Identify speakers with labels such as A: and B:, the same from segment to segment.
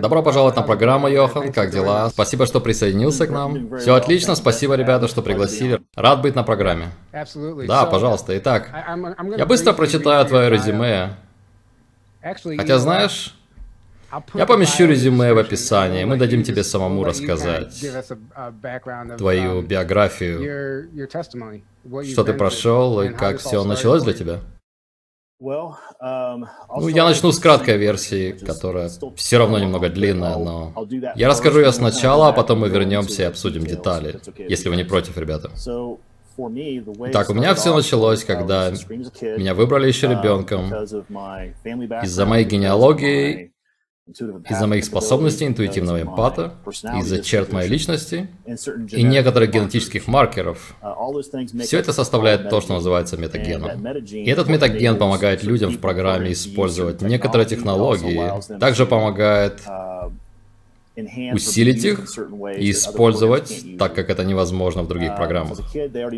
A: Добро пожаловать на программу, Йохан. Как дела? Спасибо, что присоединился к нам. Все отлично, спасибо, ребята, что пригласили. Рад быть на программе. Да, пожалуйста. Итак, я быстро прочитаю твое резюме. Хотя, знаешь, я помещу резюме в описании, мы дадим тебе самому рассказать твою биографию, что ты прошел и как все началось для тебя.
B: Um,
A: Ну, я начну с краткой версии, которая все равно немного длинная, но... Я расскажу ее сначала, а потом мы вернемся и обсудим детали, если вы не против, ребята.
B: Так, у меня все началось, когда
A: Меня выбрали еще
B: um,
A: ребенком из-за моей генеалогии, из-за моих способностей интуитивного эмпата, из-за черт моей личности и некоторых генетических маркеров. Все это составляет то, что называется метагеном. И этот метаген помогает людям в программе использовать некоторые технологии, также помогает усилить их и использовать, так как это невозможно в других программах.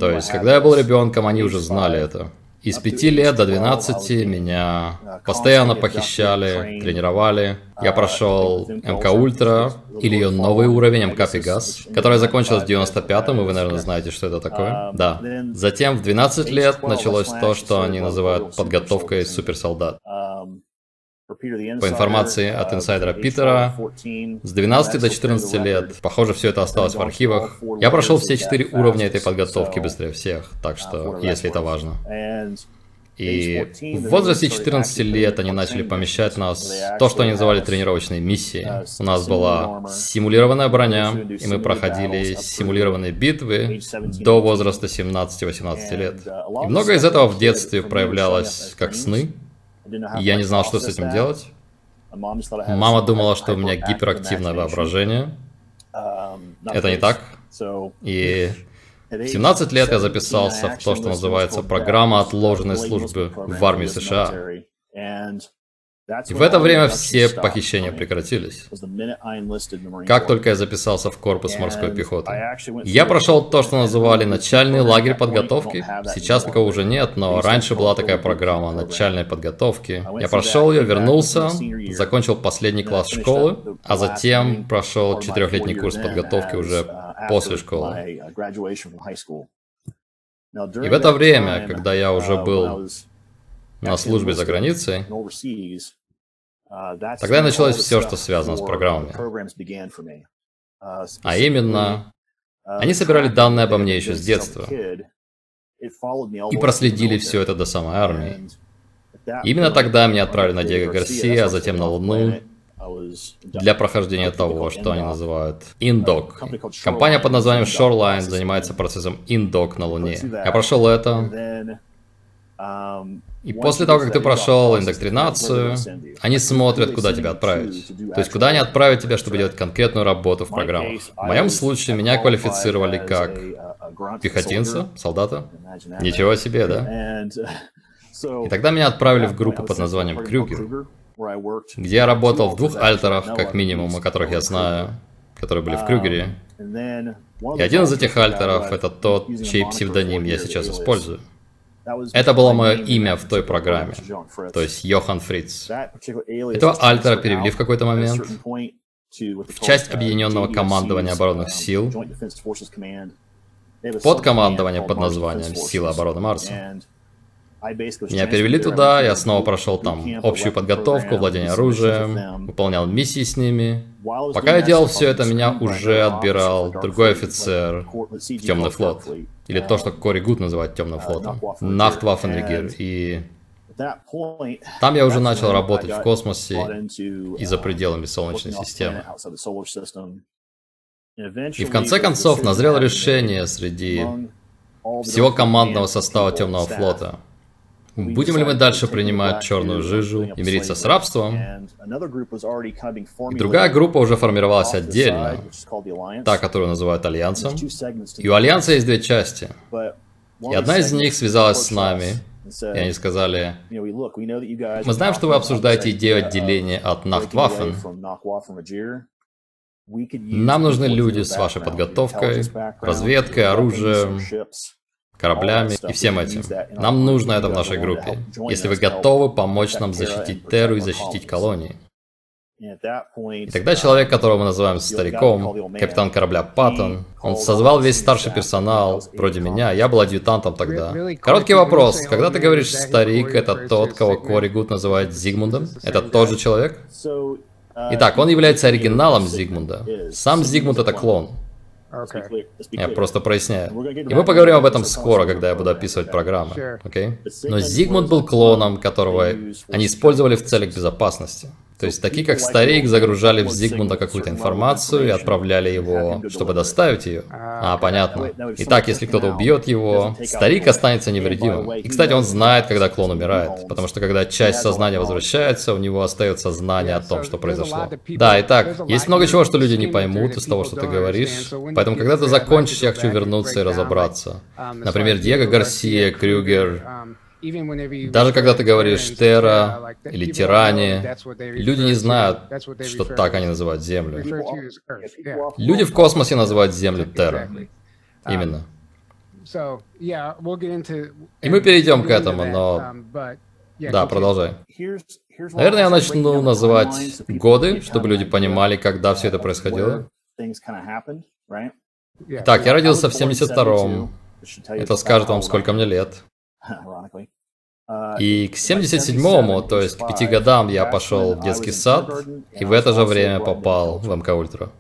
A: То есть, когда я был ребенком, они уже знали это. И с 5 лет до 12 меня постоянно похищали, тренировали. Я прошел МК Ультра, или ее новый уровень МК Пегас, который закончилась в 95-м, и вы, наверное, знаете, что это такое. Да. Затем в 12 лет началось то, что они называют подготовкой суперсолдат. По информации от инсайдера Питера, с 12 до 14 лет, похоже, все это осталось в архивах. Я прошел все четыре уровня этой подготовки быстрее всех, так что, если это важно. И в возрасте 14 лет они начали помещать нас то, что они называли тренировочные миссии. У нас была симулированная броня, и мы проходили симулированные битвы до возраста 17-18 лет. И многое из этого в детстве проявлялось как сны, я не знал, что с этим делать. Мама думала, что у меня гиперактивное воображение. Это не так. И в 17 лет я записался в то, что называется программа отложенной службы в армии США. И в это время все похищения прекратились. Как только я записался в корпус морской пехоты. Я прошел то, что называли начальный лагерь подготовки. Сейчас такого уже нет, но раньше была такая программа начальной подготовки. Я прошел ее, вернулся, закончил последний класс школы, а затем прошел четырехлетний курс подготовки уже после школы. И в это время, когда я уже был на службе за границей, тогда началось все, что связано с программами. А именно, они собирали данные обо мне еще с детства. и проследили все это до самой армии. Именно тогда меня отправили на Диего Гарсия, а затем на Луну, для прохождения того, что они называют Индок. Компания под названием Shoreline занимается процессом Индок на Луне. Я прошел это, и после того, как ты прошел индоктринацию, они смотрят, куда тебя отправить. То есть, куда они отправят тебя, чтобы делать конкретную работу в программах. В моем случае меня квалифицировали как пехотинца, солдата. Ничего себе, да? И тогда меня отправили в группу под названием Крюгер, где я работал в двух альтерах, как минимум, о которых я знаю, которые были в Крюгере. И один из этих альтеров — это тот, чей псевдоним я сейчас использую. Это было мое имя в той программе, то есть Йохан Фриц. Этого альтера перевели в какой-то момент в часть Объединенного командования оборонных сил, под командование под названием Силы обороны Марса. Меня перевели туда, я снова прошел там общую подготовку, владение оружием, выполнял миссии с ними. Пока я делал все это, меня уже отбирал другой офицер в Темный флот. Или то, что Кори Гуд называет Темным флотом. Нахтваффенригер. И там я уже начал работать в космосе и за пределами Солнечной системы. И в конце концов назрело решение среди всего командного состава Темного флота – Будем ли мы дальше принимать черную жижу и мириться с рабством? И другая группа уже формировалась отдельно, та, которую называют Альянсом. И у Альянса есть две части. И одна из них связалась с нами, и они сказали, мы знаем, что вы обсуждаете идею отделения от Нахтваффен. Нам нужны люди с вашей подготовкой, разведкой, оружием, кораблями и всем этим. Нам нужно это в нашей группе, если вы готовы помочь нам защитить Терру и защитить колонии. И тогда человек, которого мы называем стариком, капитан корабля Паттон, он созвал весь старший персонал, вроде меня, я был адъютантом тогда. Короткий вопрос, когда ты говоришь «старик», это тот, кого Кори Гуд называет Зигмундом? Это тот же человек? Итак, он является оригиналом Зигмунда. Сам Зигмунд это клон. Okay. Я просто проясняю. И мы поговорим об этом скоро, когда я буду описывать программы. Окей? Okay? Но Зигмунд был клоном, которого они использовали в целях безопасности. То есть такие, как старик, загружали в Зигмунда какую-то информацию и отправляли его, чтобы доставить ее. А, понятно. Итак, если кто-то убьет его, старик останется невредимым. И, кстати, он знает, когда клон умирает, потому что когда часть сознания возвращается, у него остается знание о том, что произошло. Да, итак, есть много чего, что люди не поймут из того, что ты говоришь, поэтому, когда ты закончишь, я хочу вернуться и разобраться. Например, Диего Гарсия, Крюгер, даже когда ты говоришь «терра» или «тиране», люди не знают, что так они называют Землю. Люди в космосе называют Землю «терра». Именно. И мы перейдем к этому, но... Да, продолжай. Наверное, я начну называть годы, чтобы люди понимали, когда все это происходило. Так, я родился в 72-м. Это скажет вам, сколько мне лет. И к 77-му, то есть к пяти годам, я пошел в детский сад, и в это же время попал в МК Ультра.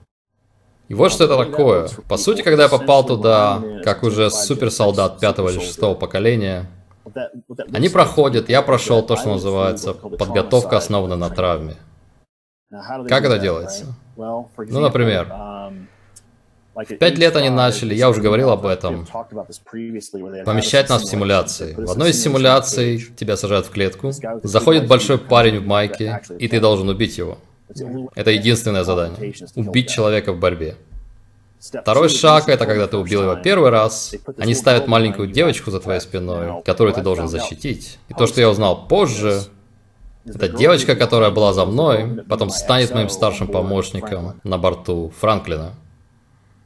A: И вот что это такое. По сути, когда я попал туда, как уже суперсолдат пятого или шестого поколения, они проходят, я прошел то, что называется подготовка, основана на травме. Как это делается? Ну, например, пять лет они начали, я уже говорил об этом, помещать нас в симуляции. В одной из симуляций тебя сажают в клетку, заходит большой парень в майке, и ты должен убить его. Это единственное задание. Убить человека в борьбе. Второй шаг – это когда ты убил его первый раз, они ставят маленькую девочку за твоей спиной, которую ты должен защитить. И то, что я узнал позже, это девочка, которая была за мной, потом станет моим старшим помощником на борту Франклина.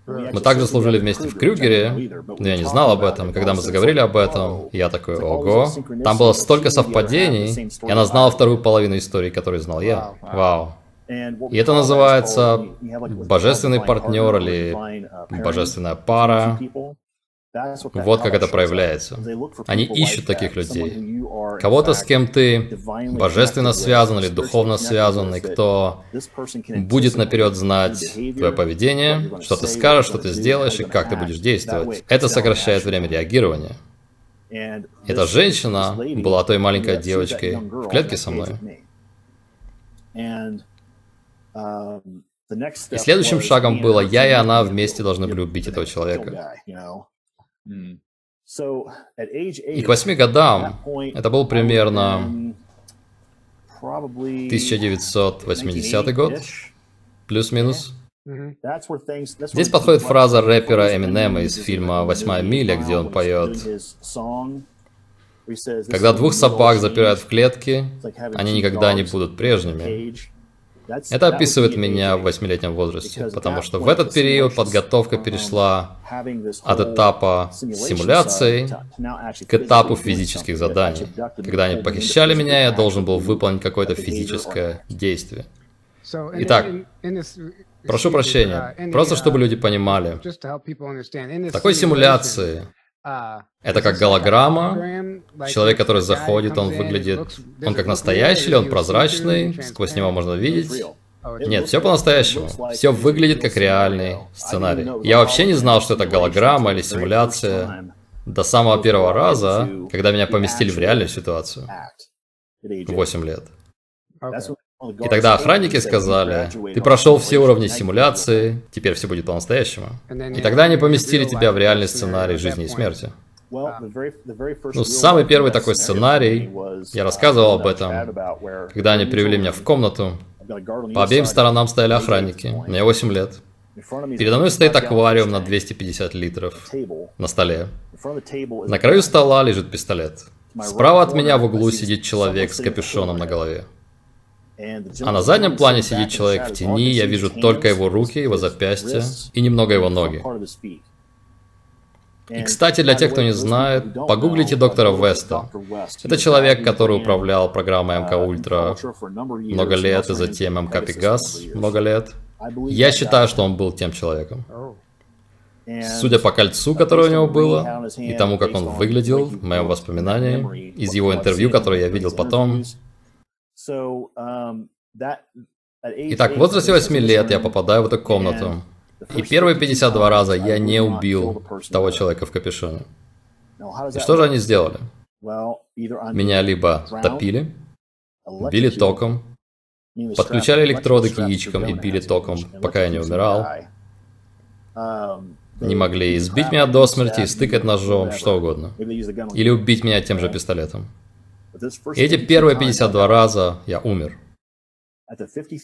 A: Мы также служили вместе в Крюгере, но я не знал об этом. Когда мы заговорили об этом, я такой, ого, там было столько совпадений, и она знала вторую половину истории, которую знал я. Вау. И это называется божественный партнер или божественная пара. Вот как это проявляется. Они ищут таких людей. Кого-то, с кем ты божественно связан или духовно связан, и кто будет наперед знать твое поведение, что ты скажешь, что ты сделаешь и как ты будешь действовать. Это сокращает время реагирования. Эта женщина была той маленькой девочкой в клетке со мной. И следующим шагом было, я и она вместе должны были убить этого человека. И к восьми годам, это был примерно 1980 год, плюс-минус. Здесь подходит фраза рэпера Эминема из фильма «Восьмая миля», где он поет «Когда двух собак запирают в клетке, они никогда не будут прежними. Это описывает меня в восьмилетнем возрасте, потому что в этот период подготовка перешла от этапа симуляции к этапу физических заданий. Когда они похищали меня, я должен был выполнить какое-то физическое действие. Итак, прошу прощения, просто чтобы люди понимали, в такой симуляции это как голограмма. Человек, который заходит, он выглядит... Он как настоящий он прозрачный? Сквозь него можно видеть? Нет, все по-настоящему. Все выглядит как реальный сценарий. Я вообще не знал, что это голограмма или симуляция до самого первого раза, когда меня поместили в реальную ситуацию. 8 лет. И тогда охранники сказали, ты прошел все уровни симуляции, теперь все будет по-настоящему. И тогда они поместили тебя в реальный сценарий жизни и смерти. Ну, самый первый такой сценарий, я рассказывал об этом, когда они привели меня в комнату. По обеим сторонам стояли охранники, мне 8 лет. Передо мной стоит аквариум на 250 литров на столе. На краю стола лежит пистолет. Справа от меня в углу сидит человек с капюшоном на голове. А на заднем плане сидит человек в тени, я вижу только его руки, его запястья и немного его ноги. И, кстати, для тех, кто не знает, погуглите доктора Веста. Это человек, который управлял программой МК Ультра много лет, и затем МК Пегас много лет. Я считаю, что он был тем человеком. Судя по кольцу, которое у него было, и тому, как он выглядел, в моем воспоминании, из его интервью, которое я видел потом. Итак, в возрасте 8 лет я попадаю в эту комнату. И первые 52 раза я не убил того человека в капюшоне. И что же они сделали? Меня либо топили, били током, подключали электроды к яичкам и били током, пока я не умирал, не могли избить меня до смерти, стыкать ножом, что угодно. Или убить меня тем же пистолетом. И эти первые 52 раза я умер.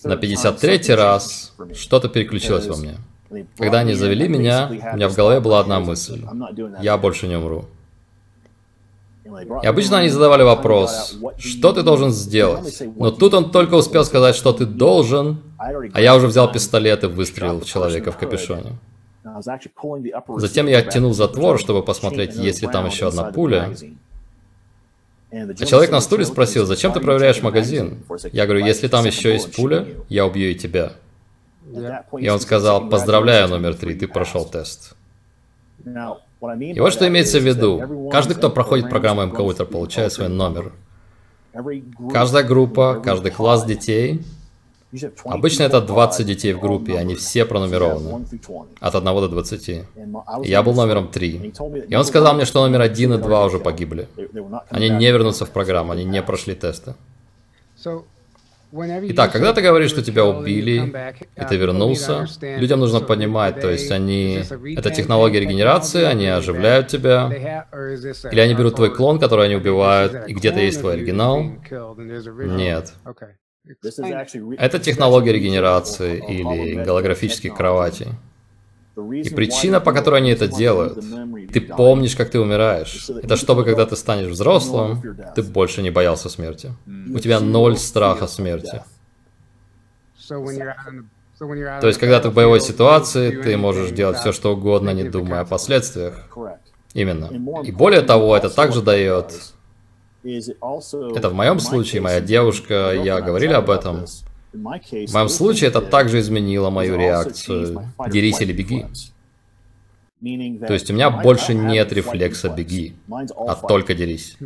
A: На 53 раз что-то переключилось во мне. Когда они завели меня, у меня в голове была одна мысль. Я больше не умру. И обычно они задавали вопрос, что ты должен сделать? Но тут он только успел сказать, что ты должен, а я уже взял пистолет и выстрелил в человека в капюшоне. Затем я оттянул затвор, чтобы посмотреть, есть ли там еще одна пуля. А человек на стуле спросил, зачем ты проверяешь магазин? Я говорю, если там еще есть пуля, я убью и тебя. И он сказал, поздравляю, номер три, ты прошел тест. И вот что имеется в виду. Каждый, кто проходит программу МКУТР, получает свой номер. Каждая группа, каждый класс детей Обычно это 20 детей в группе, они все пронумерованы. От 1 до 20. Я был номером 3. И он сказал мне, что номер 1 и 2 уже погибли. Они не вернутся в программу, они не прошли тесты. Итак, когда ты говоришь, что тебя убили, и ты вернулся, людям нужно понимать, то есть они... Это технология регенерации, они оживляют тебя, или они берут твой клон, который они убивают, и где-то есть твой оригинал? Нет. Это технология регенерации или голографических кроватей. И причина, по которой они это делают, ты помнишь, как ты умираешь. Это чтобы, когда ты станешь взрослым, ты больше не боялся смерти. У тебя ноль страха смерти. То есть, когда ты в боевой ситуации, ты можешь делать все, что угодно, не думая о последствиях. Именно. И более того, это также дает это в моем случае, моя девушка, я говорили об этом. В моем случае это также изменило мою реакцию. Дерись или беги. То есть у меня больше нет рефлекса беги, а только дерись.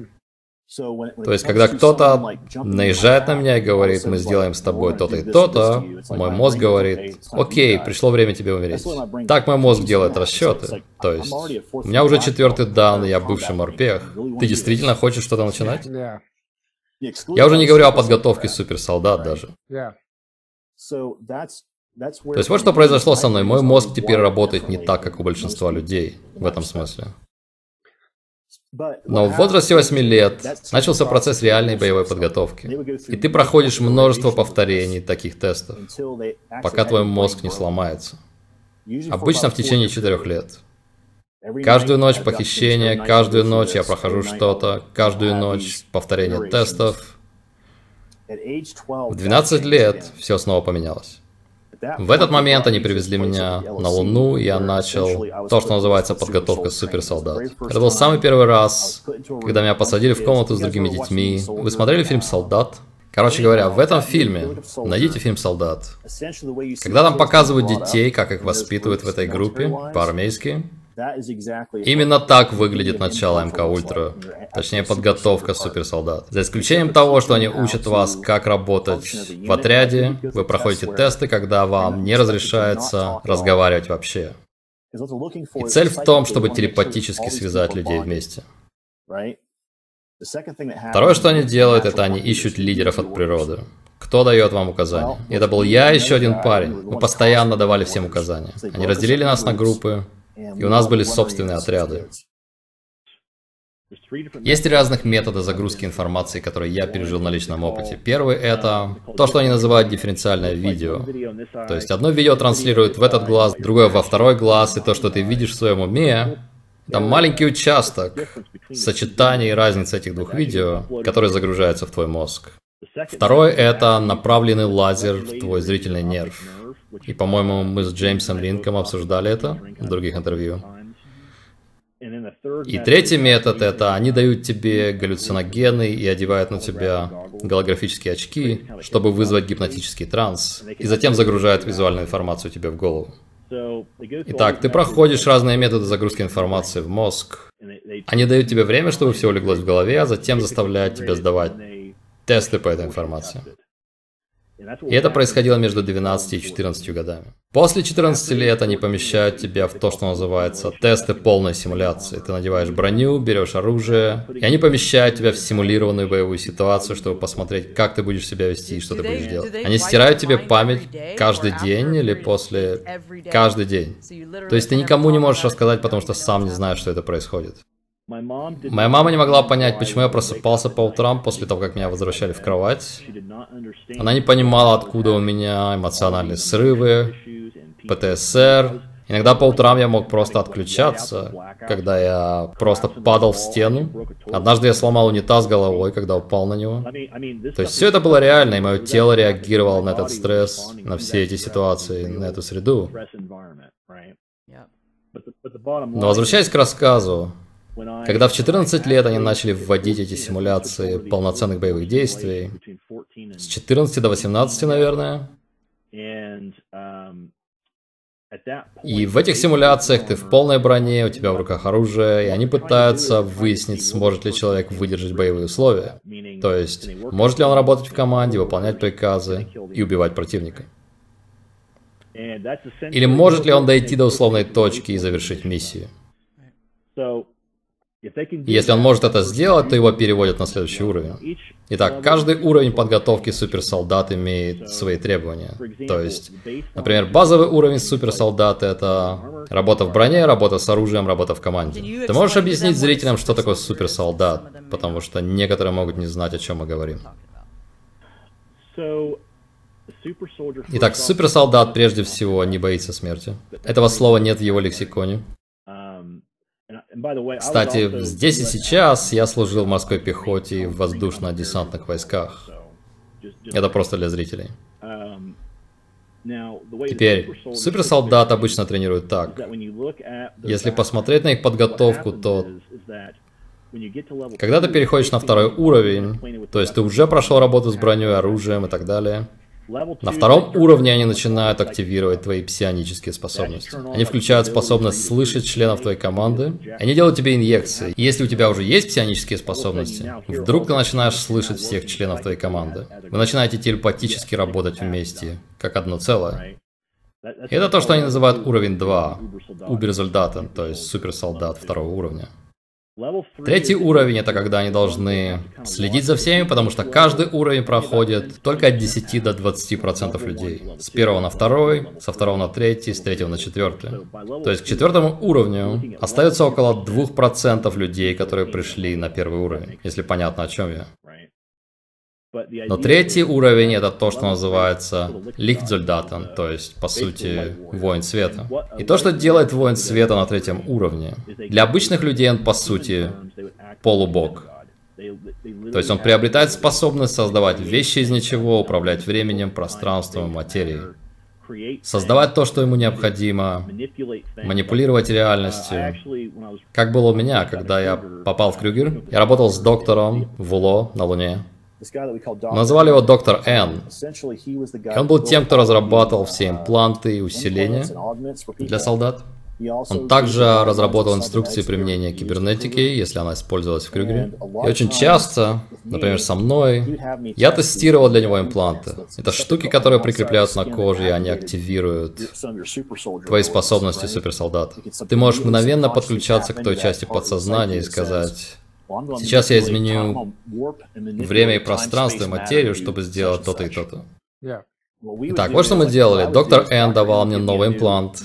A: То есть, когда кто-то наезжает на меня и говорит, мы сделаем с тобой то-то и то-то, мой мозг говорит, окей, пришло время тебе умереть. Так мой мозг делает расчеты. То есть, у меня уже четвертый дан, я бывший морпех. Ты действительно хочешь что-то начинать? Я уже не говорю о подготовке суперсолдат даже. То есть вот что произошло со мной. Мой мозг теперь работает не так, как у большинства людей в этом смысле. Но в возрасте 8 лет начался процесс реальной боевой подготовки. И ты проходишь множество повторений таких тестов, пока твой мозг не сломается. Обычно в течение 4 лет. Каждую ночь похищение, каждую ночь я прохожу что-то, каждую ночь повторение тестов. В 12 лет все снова поменялось. В этот момент они привезли меня на Луну, и я начал то, что называется подготовка суперсолдат. Это был самый первый раз, когда меня посадили в комнату с другими детьми. Вы смотрели фильм «Солдат»? Короче говоря, в этом фильме, найдите фильм «Солдат», когда там показывают детей, как их воспитывают в этой группе, по-армейски, Именно так выглядит начало МК Ультра, точнее подготовка суперсолдат. За исключением того, что они учат вас, как работать в отряде, вы проходите тесты, когда вам не разрешается разговаривать вообще. И цель в том, чтобы телепатически связать людей вместе. Второе, что они делают, это они ищут лидеров от природы. Кто дает вам указания? Это был я и еще один парень. Мы постоянно давали всем указания. Они разделили нас на группы, и у нас были собственные отряды. Есть три разных метода загрузки информации, которые я пережил на личном опыте. Первый это то, что они называют дифференциальное видео. То есть одно видео транслирует в этот глаз, другое во второй глаз, и то, что ты видишь в своем уме, там маленький участок сочетания и разницы этих двух видео, который загружается в твой мозг. Второй это направленный лазер в твой зрительный нерв. И, по-моему, мы с Джеймсом Ринком обсуждали это в других интервью. И третий метод это они дают тебе галлюциногены и одевают на тебя голографические очки, чтобы вызвать гипнотический транс, и затем загружают визуальную информацию тебе в голову. Итак, ты проходишь разные методы загрузки информации в мозг. Они дают тебе время, чтобы все улеглось в голове, а затем заставляют тебя сдавать тесты по этой информации. И это происходило между 12 и 14 годами. После 14 лет они помещают тебя в то, что называется тесты полной симуляции. Ты надеваешь броню, берешь оружие, и они помещают тебя в симулированную боевую ситуацию, чтобы посмотреть, как ты будешь себя вести и что ты будешь делать. Они стирают тебе память каждый день или после... Каждый день. То есть ты никому не можешь рассказать, потому что сам не знаешь, что это происходит. Моя мама не могла понять, почему я просыпался по утрам после того, как меня возвращали в кровать. Она не понимала, откуда у меня эмоциональные срывы, ПТСР. Иногда по утрам я мог просто отключаться, когда я просто падал в стену. Однажды я сломал унитаз головой, когда упал на него. То есть все это было реально, и мое тело реагировало на этот стресс, на все эти ситуации, на эту среду. Но возвращаясь к рассказу, когда в 14 лет они начали вводить эти симуляции полноценных боевых действий, с 14 до 18, наверное, и в этих симуляциях ты в полной броне, у тебя в руках оружие, и они пытаются выяснить, сможет ли человек выдержать боевые условия. То есть, может ли он работать в команде, выполнять приказы и убивать противника. Или может ли он дойти до условной точки и завершить миссию. Если он может это сделать, то его переводят на следующий уровень. Итак, каждый уровень подготовки суперсолдат имеет свои требования. То есть, например, базовый уровень суперсолдата это работа в броне, работа с оружием, работа в команде. Ты можешь объяснить зрителям, что такое суперсолдат? Потому что некоторые могут не знать, о чем мы говорим. Итак, суперсолдат прежде всего не боится смерти. Этого слова нет в его лексиконе. Кстати, здесь и сейчас я служил в морской пехоте и в воздушно-десантных войсках. Это просто для зрителей. Теперь, суперсолдат обычно тренируют так. Если посмотреть на их подготовку, то когда ты переходишь на второй уровень, то есть ты уже прошел работу с броней, оружием и так далее, на втором уровне они начинают активировать твои псионические способности. Они включают способность слышать членов твоей команды. Они делают тебе инъекции. И если у тебя уже есть псионические способности, вдруг ты начинаешь слышать всех членов твоей команды. Вы начинаете телепатически работать вместе, как одно целое. И это то, что они называют уровень 2, убер-результатен, то есть суперсолдат второго уровня. Третий уровень это когда они должны следить за всеми, потому что каждый уровень проходит только от 10 до 20 процентов людей. С первого на второй, со второго на третий, с третьего на четвертый. То есть к четвертому уровню остается около 2 процентов людей, которые пришли на первый уровень, если понятно о чем я. Но третий уровень это то, что называется Лихтзольдатен, то есть, по сути, воин света. И то, что делает воин света на третьем уровне, для обычных людей он, по сути, полубог. То есть он приобретает способность создавать вещи из ничего, управлять временем, пространством, материей. Создавать то, что ему необходимо, манипулировать реальностью. Как было у меня, когда я попал в Крюгер, я работал с доктором в УЛО на Луне. Назвали его доктор Н. И он был тем, кто разрабатывал все импланты и усиления для солдат. Он также разработал инструкции применения кибернетики, если она использовалась в Крюгере. И очень часто, например, со мной, я тестировал для него импланты. Это штуки, которые прикрепляют на коже, и они активируют твои способности суперсолдата. Ты можешь мгновенно подключаться к той части подсознания и сказать, Сейчас я изменю время и пространство и материю, чтобы сделать то-то и то-то. Итак, вот что мы делали. Доктор Н давал мне новый имплант,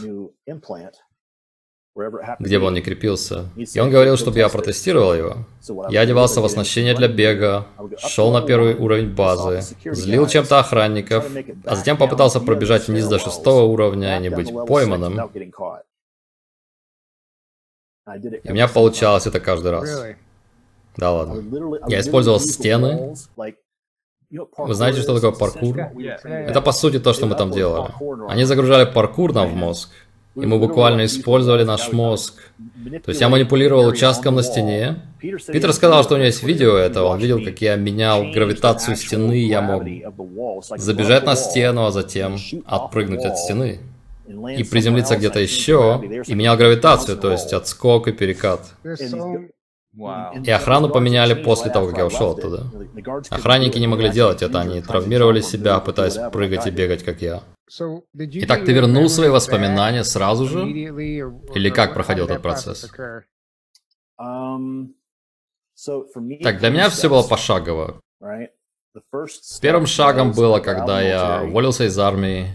A: где бы он ни крепился. И он говорил, чтобы я протестировал его. Я одевался в оснащение для бега, шел на первый уровень базы, злил чем-то охранников, а затем попытался пробежать вниз до шестого уровня и не быть пойманным. И у меня получалось это каждый раз. Да ладно. Я использовал стены. Вы знаете, что такое паркур? Это по сути то, что мы там делали. Они загружали паркур нам в мозг. И мы буквально использовали наш мозг. То есть я манипулировал участком на стене. Питер сказал, что у него есть видео этого. Он видел, как я менял гравитацию стены. Я мог забежать на стену, а затем отпрыгнуть от стены. И приземлиться где-то еще. И менял гравитацию, то есть отскок и перекат. И охрану поменяли после того, как я ушел оттуда. Охранники не могли делать это, они травмировали себя, пытаясь прыгать и бегать, как я. Итак, ты вернул свои воспоминания сразу же? Или как проходил этот процесс? Так, для меня все было пошагово. Первым шагом было, когда я уволился из армии.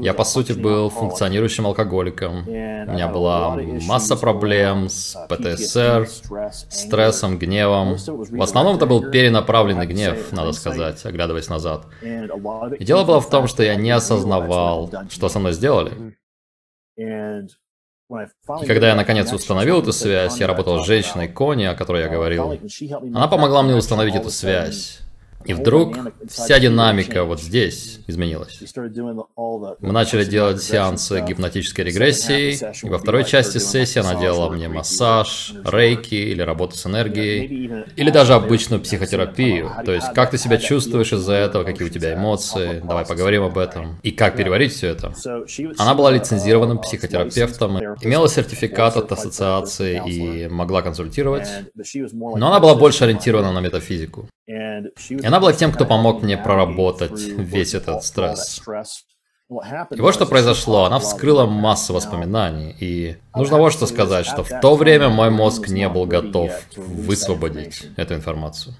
A: Я, по сути, был функционирующим алкоголиком. У меня была масса проблем с ПТСР, стрессом, гневом. В основном это был перенаправленный гнев, надо сказать, оглядываясь назад. И дело было в том, что я не осознавал, что со мной сделали. И когда я наконец установил эту связь, я работал с женщиной Кони, о которой я говорил. Она помогла мне установить эту связь. И вдруг вся динамика вот здесь изменилась. Мы начали делать сеансы гипнотической регрессии, и во второй части сессии она делала мне массаж, рейки или работу с энергией, или даже обычную психотерапию. То есть, как ты себя чувствуешь из-за этого, какие у тебя эмоции, давай поговорим об этом, и как переварить все это. Она была лицензированным психотерапевтом, имела сертификат от ассоциации и могла консультировать, но она была больше ориентирована на метафизику. И она была тем, кто помог мне проработать весь этот стресс. И вот что произошло, она вскрыла массу воспоминаний, и нужно вот что сказать, что в то время мой мозг не был готов высвободить эту информацию.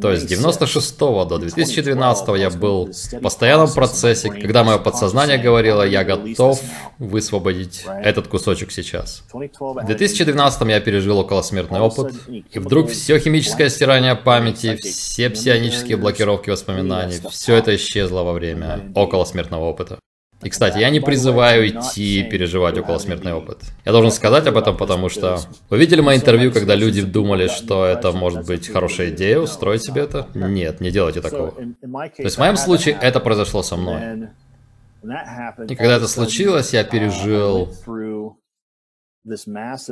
A: То есть с 96 до 2012 я был в постоянном процессе, когда мое подсознание говорило, я готов высвободить этот кусочек сейчас. В 2012 я пережил околосмертный опыт, и вдруг все химическое стирание памяти, все псионические блокировки воспоминаний, все это исчезло во время околосмертного опыта. И, кстати, я не призываю идти переживать околосмертный опыт. Я должен сказать об этом, потому что... Вы видели мои интервью, когда люди думали, что это может быть хорошая идея, устроить себе это? Нет, не делайте такого. То есть в моем случае это произошло со мной. И когда это случилось, я пережил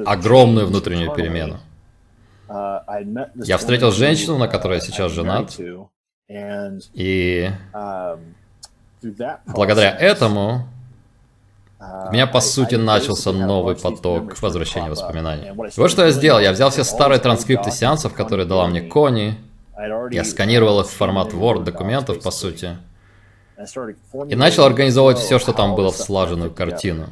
A: огромную внутреннюю перемену. Я встретил женщину, на которой я сейчас женат, и Благодаря этому у меня, по сути, начался новый поток возвращения воспоминаний. Вот что я сделал. Я взял все старые транскрипты сеансов, которые дала мне Кони. Я сканировал их в формат Word документов, по сути. И начал организовывать все, что там было в слаженную картину.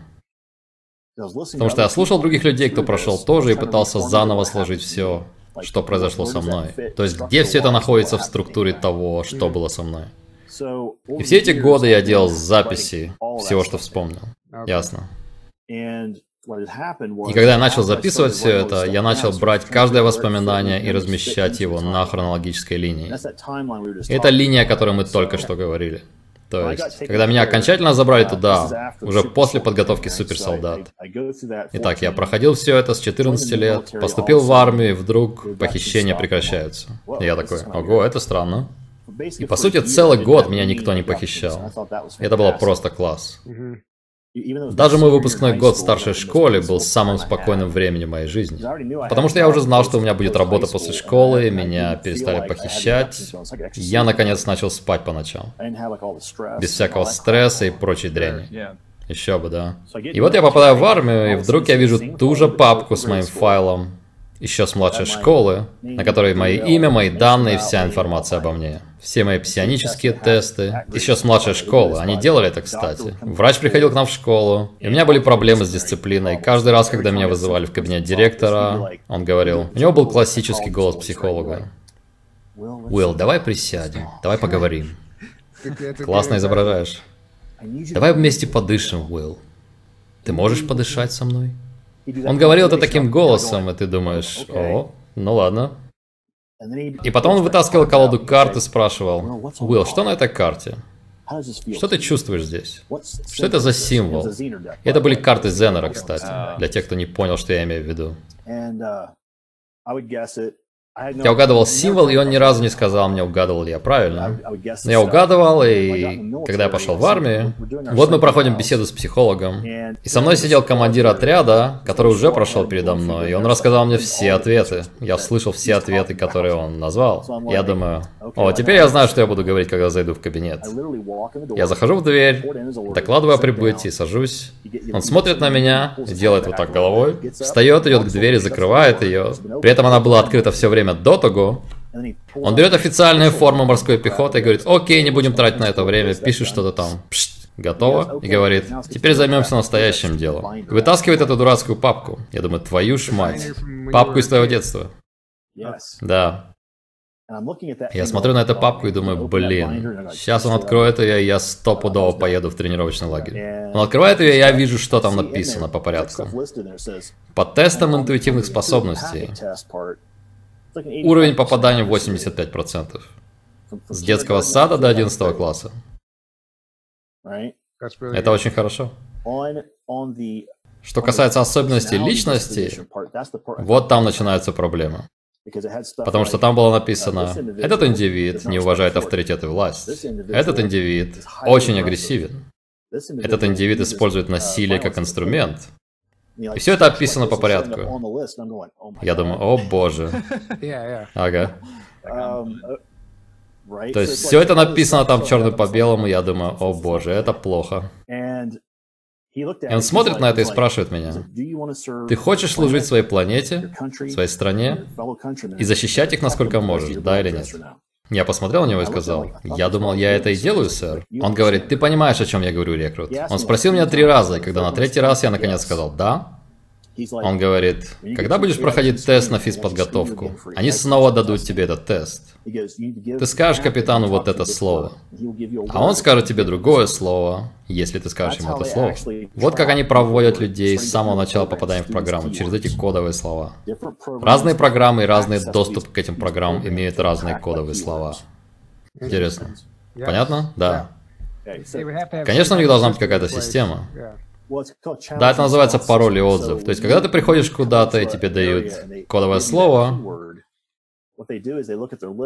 A: Потому что я слушал других людей, кто прошел тоже, и пытался заново сложить все, что произошло со мной. То есть, где все это находится в структуре того, что было со мной. И все эти годы я делал записи всего, что вспомнил. Ясно. И когда я начал записывать все это, я начал брать каждое воспоминание и размещать его на хронологической линии. И это линия, о которой мы только что говорили. То есть, когда меня окончательно забрали туда, уже после подготовки суперсолдат. Итак, я проходил все это с 14 лет, поступил в армию, и вдруг похищения прекращаются. И я такой, ого, это странно. И по сути, целый год меня никто не похищал. Это было просто класс. Даже мой выпускной год в старшей школе был самым спокойным временем моей жизни. Потому что я уже знал, что у меня будет работа после школы, меня перестали похищать. Я, наконец, начал спать по ночам. Без всякого стресса и прочей дряни. Еще бы, да. И вот я попадаю в армию, и вдруг я вижу ту же папку с моим файлом, еще с младшей школы, на которой мои имя, мои данные вся информация обо мне. Все мои псионические тесты. Еще с младшей школы. Они делали это, кстати. Врач приходил к нам в школу. И у меня были проблемы с дисциплиной. Каждый раз, когда меня вызывали в кабинет директора, он говорил... У него был классический голос психолога. Уилл, давай присядем. Давай поговорим. Классно изображаешь. Давай вместе подышим, Уилл. Ты можешь подышать со мной? Он говорил это таким голосом, и ты думаешь, о, ну ладно. И потом он вытаскивал колоду карт и спрашивал, Уилл, что на этой карте? Что ты чувствуешь здесь? Что это за символ? И это были карты Зенера, кстати, для тех, кто не понял, что я имею в виду. Я угадывал символ, и он ни разу не сказал мне, угадывал ли я правильно. Но я угадывал, и когда я пошел в армию, вот мы проходим беседу с психологом. И со мной сидел командир отряда, который уже прошел передо мной, и он рассказал мне все ответы. Я слышал все ответы, которые он назвал. Я думаю, о, теперь я знаю, что я буду говорить, когда зайду в кабинет. Я захожу в дверь, докладываю о прибытии, сажусь. Он смотрит на меня, делает вот так головой, встает, идет к двери, закрывает ее. При этом она была открыта все время до того. Он берет официальную форму морской пехоты и говорит, окей, не будем тратить на это время, пишет что-то там. Пшт, готово. И говорит, теперь займемся настоящим делом. Вытаскивает эту дурацкую папку. Я думаю, твою ж мать. Папку из твоего детства. Да. Я смотрю на эту папку и думаю, блин, сейчас он откроет ее, и я стопудово поеду в тренировочный лагерь. Он открывает ее, и я вижу, что там написано по порядку. По тестам интуитивных способностей. Уровень попадания 85%. С детского сада до 11 класса. Это очень хорошо. Что касается особенностей личности, вот там начинаются проблемы. Потому что там было написано, этот индивид не уважает авторитет и власть. Этот индивид очень агрессивен. Этот индивид использует насилие как инструмент. И все это описано по порядку. Я думаю, о боже. Ага. То есть все это написано там черным по белому, я думаю, о боже, это плохо. И он смотрит на это и спрашивает меня, ты хочешь служить своей планете, своей стране и защищать их насколько можешь, да или нет? Я посмотрел на него и сказал, я думал, я это и делаю, сэр. Он говорит, ты понимаешь, о чем я говорю, рекрут? Он спросил меня три раза, и когда на третий раз я наконец сказал «да», он говорит, когда будешь проходить тест на физподготовку, они снова дадут тебе этот тест. Ты скажешь капитану вот это слово, а он скажет тебе другое слово, если ты скажешь ему это слово. Вот как они проводят людей с самого начала попадания в программу, через эти кодовые слова. Разные программы и разный доступ к этим программам имеют разные кодовые слова. Интересно. Понятно? Да. Конечно, у них должна быть какая-то система. Да, это называется пароль и отзыв. То есть, когда ты приходишь куда-то и тебе дают кодовое слово,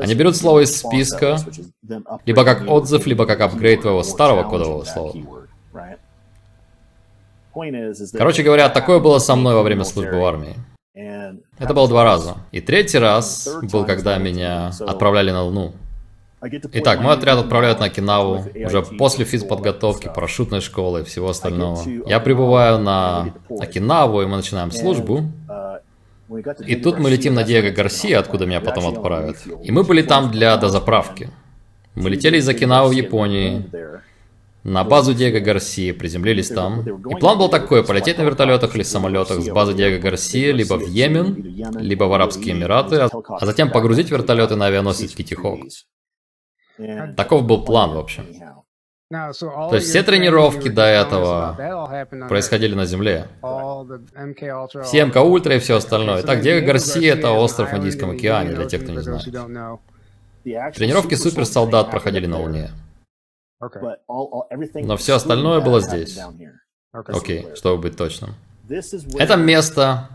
A: они берут слово из списка, либо как отзыв, либо как апгрейд твоего старого кодового слова. Короче говоря, такое было со мной во время службы в армии. Это было два раза. И третий раз был, когда меня отправляли на Луну. Итак, мой отряд отправляют на Окинаву уже после физподготовки, парашютной школы и всего остального. Я прибываю на Окинаву, и мы начинаем службу. И тут мы летим на Диего Гарсия, откуда меня потом отправят. И мы были там для дозаправки. Мы летели из Окинавы в Японии, на базу Диего Гарсии, приземлились там. И план был такой, полететь на вертолетах или самолетах с базы Диего Гарсия либо в Йемен, либо в Арабские Эмираты, а затем погрузить вертолеты на авианосец Китихок. Таков был план, в общем. То есть все тренировки до этого происходили на Земле. Все МК Ультра и все остальное. Так, Диего Гарсия — это остров в Индийском океане, для тех, кто не знает. Тренировки суперсолдат проходили на Луне. Но все остальное было здесь. Окей, чтобы быть точным. Это место,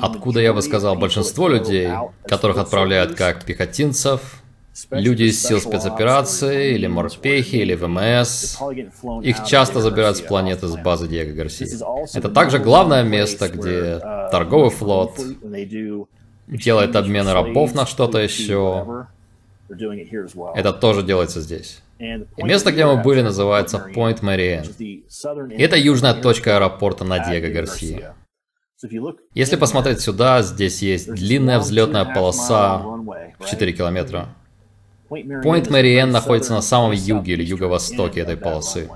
A: Откуда, я бы сказал, большинство людей, которых отправляют как пехотинцев, люди из сил спецоперации, или морпехи, или ВМС, их часто забирают с планеты с базы Диего Гарсии. Это также главное место, где торговый флот делает обмены рабов на что-то еще. Это тоже делается здесь. И место, где мы были, называется Point Marianne. И это южная точка аэропорта на Диего Гарсия. Если посмотреть сюда, здесь есть длинная взлетная полоса в 4 километра. Пойнт Мэриэн находится на самом юге или юго-востоке этой полосы.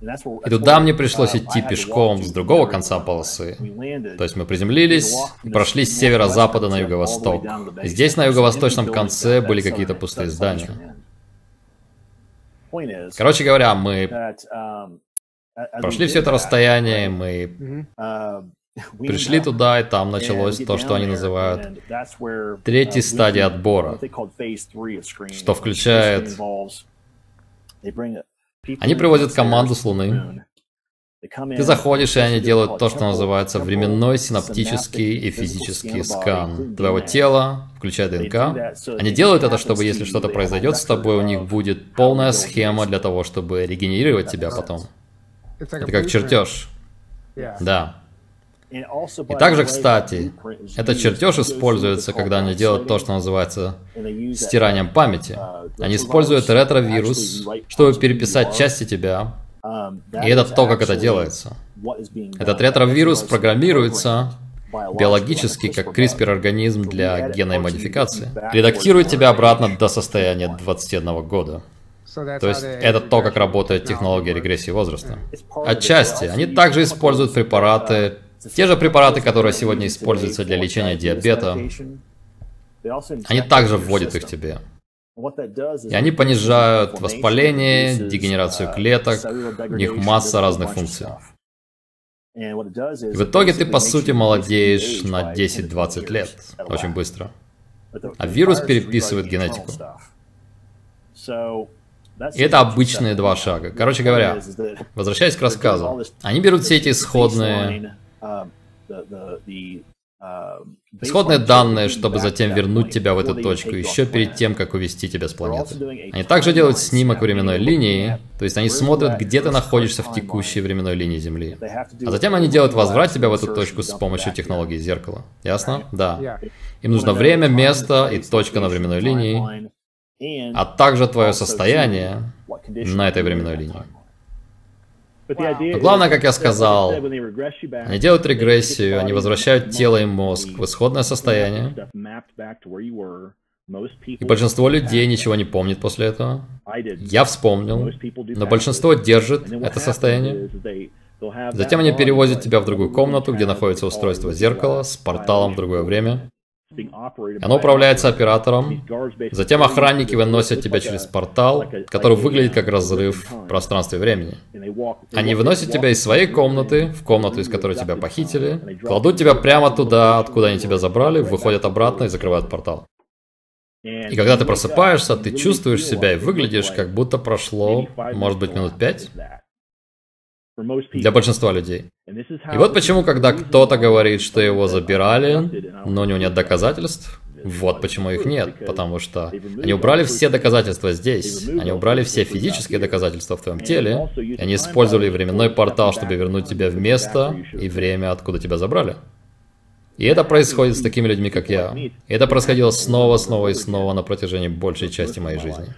A: И туда мне пришлось идти пешком с другого конца полосы. То есть мы приземлились и прошли с северо-запада на юго-восток. Здесь на юго-восточном конце были какие-то пустые здания. Короче говоря, мы прошли все это расстояние, мы Пришли туда, и там началось то, что они называют третьей стадией отбора, что включает... Они привозят команду с Луны, Ты заходишь, и они делают то, что называется временной синаптический и физический скан твоего тела, включая ДНК. Они делают это, чтобы если что-то произойдет с тобой, у них будет полная схема для того, чтобы регенерировать тебя потом. Это как чертеж. Да. И также, кстати, этот чертеж используется, когда они делают то, что называется стиранием памяти. Они используют ретровирус, чтобы переписать части тебя, и это то, как это делается. Этот ретровирус программируется биологически как CRISPR-организм для генной модификации. Редактирует тебя обратно до состояния 21 года. То есть это то, как работает технология регрессии возраста. Отчасти. Они также используют препараты, те же препараты, которые сегодня используются для лечения диабета, они также вводят их тебе. И они понижают воспаление, дегенерацию клеток, у них масса разных функций. И в итоге ты, по сути, молодеешь на 10-20 лет, очень быстро. А вирус переписывает генетику. И это обычные два шага. Короче говоря, возвращаясь к рассказу, они берут все эти исходные Исходные данные, чтобы затем вернуть тебя в эту точку, еще перед тем, как увести тебя с планеты. Они также делают снимок временной линии, то есть они смотрят, где ты находишься в текущей временной линии Земли. А затем они делают возврат тебя в эту точку с помощью технологии зеркала. Ясно? Да. Им нужно время, место и точка на временной линии, а также твое состояние на этой временной линии. Но главное, как я сказал, они делают регрессию, они возвращают тело и мозг в исходное состояние. И большинство людей ничего не помнит после этого. Я вспомнил, но большинство держит это состояние. Затем они перевозят тебя в другую комнату, где находится устройство зеркала с порталом в другое время. Оно управляется оператором. Затем охранники выносят тебя через портал, который выглядит как разрыв в пространстве времени. Они выносят тебя из своей комнаты, в комнату, из которой тебя похитили, кладут тебя прямо туда, откуда они тебя забрали, выходят обратно и закрывают портал. И когда ты просыпаешься, ты чувствуешь себя и выглядишь, как будто прошло, может быть, минут пять для большинства людей. И вот почему, когда кто-то говорит, что его забирали, но у него нет доказательств, вот почему их нет, потому что они убрали все доказательства здесь, они убрали все физические доказательства в твоем теле, и они использовали временной портал, чтобы вернуть тебя в место и время, откуда тебя забрали. И это происходит с такими людьми, как я. И это происходило снова, снова и снова на протяжении большей части моей жизни.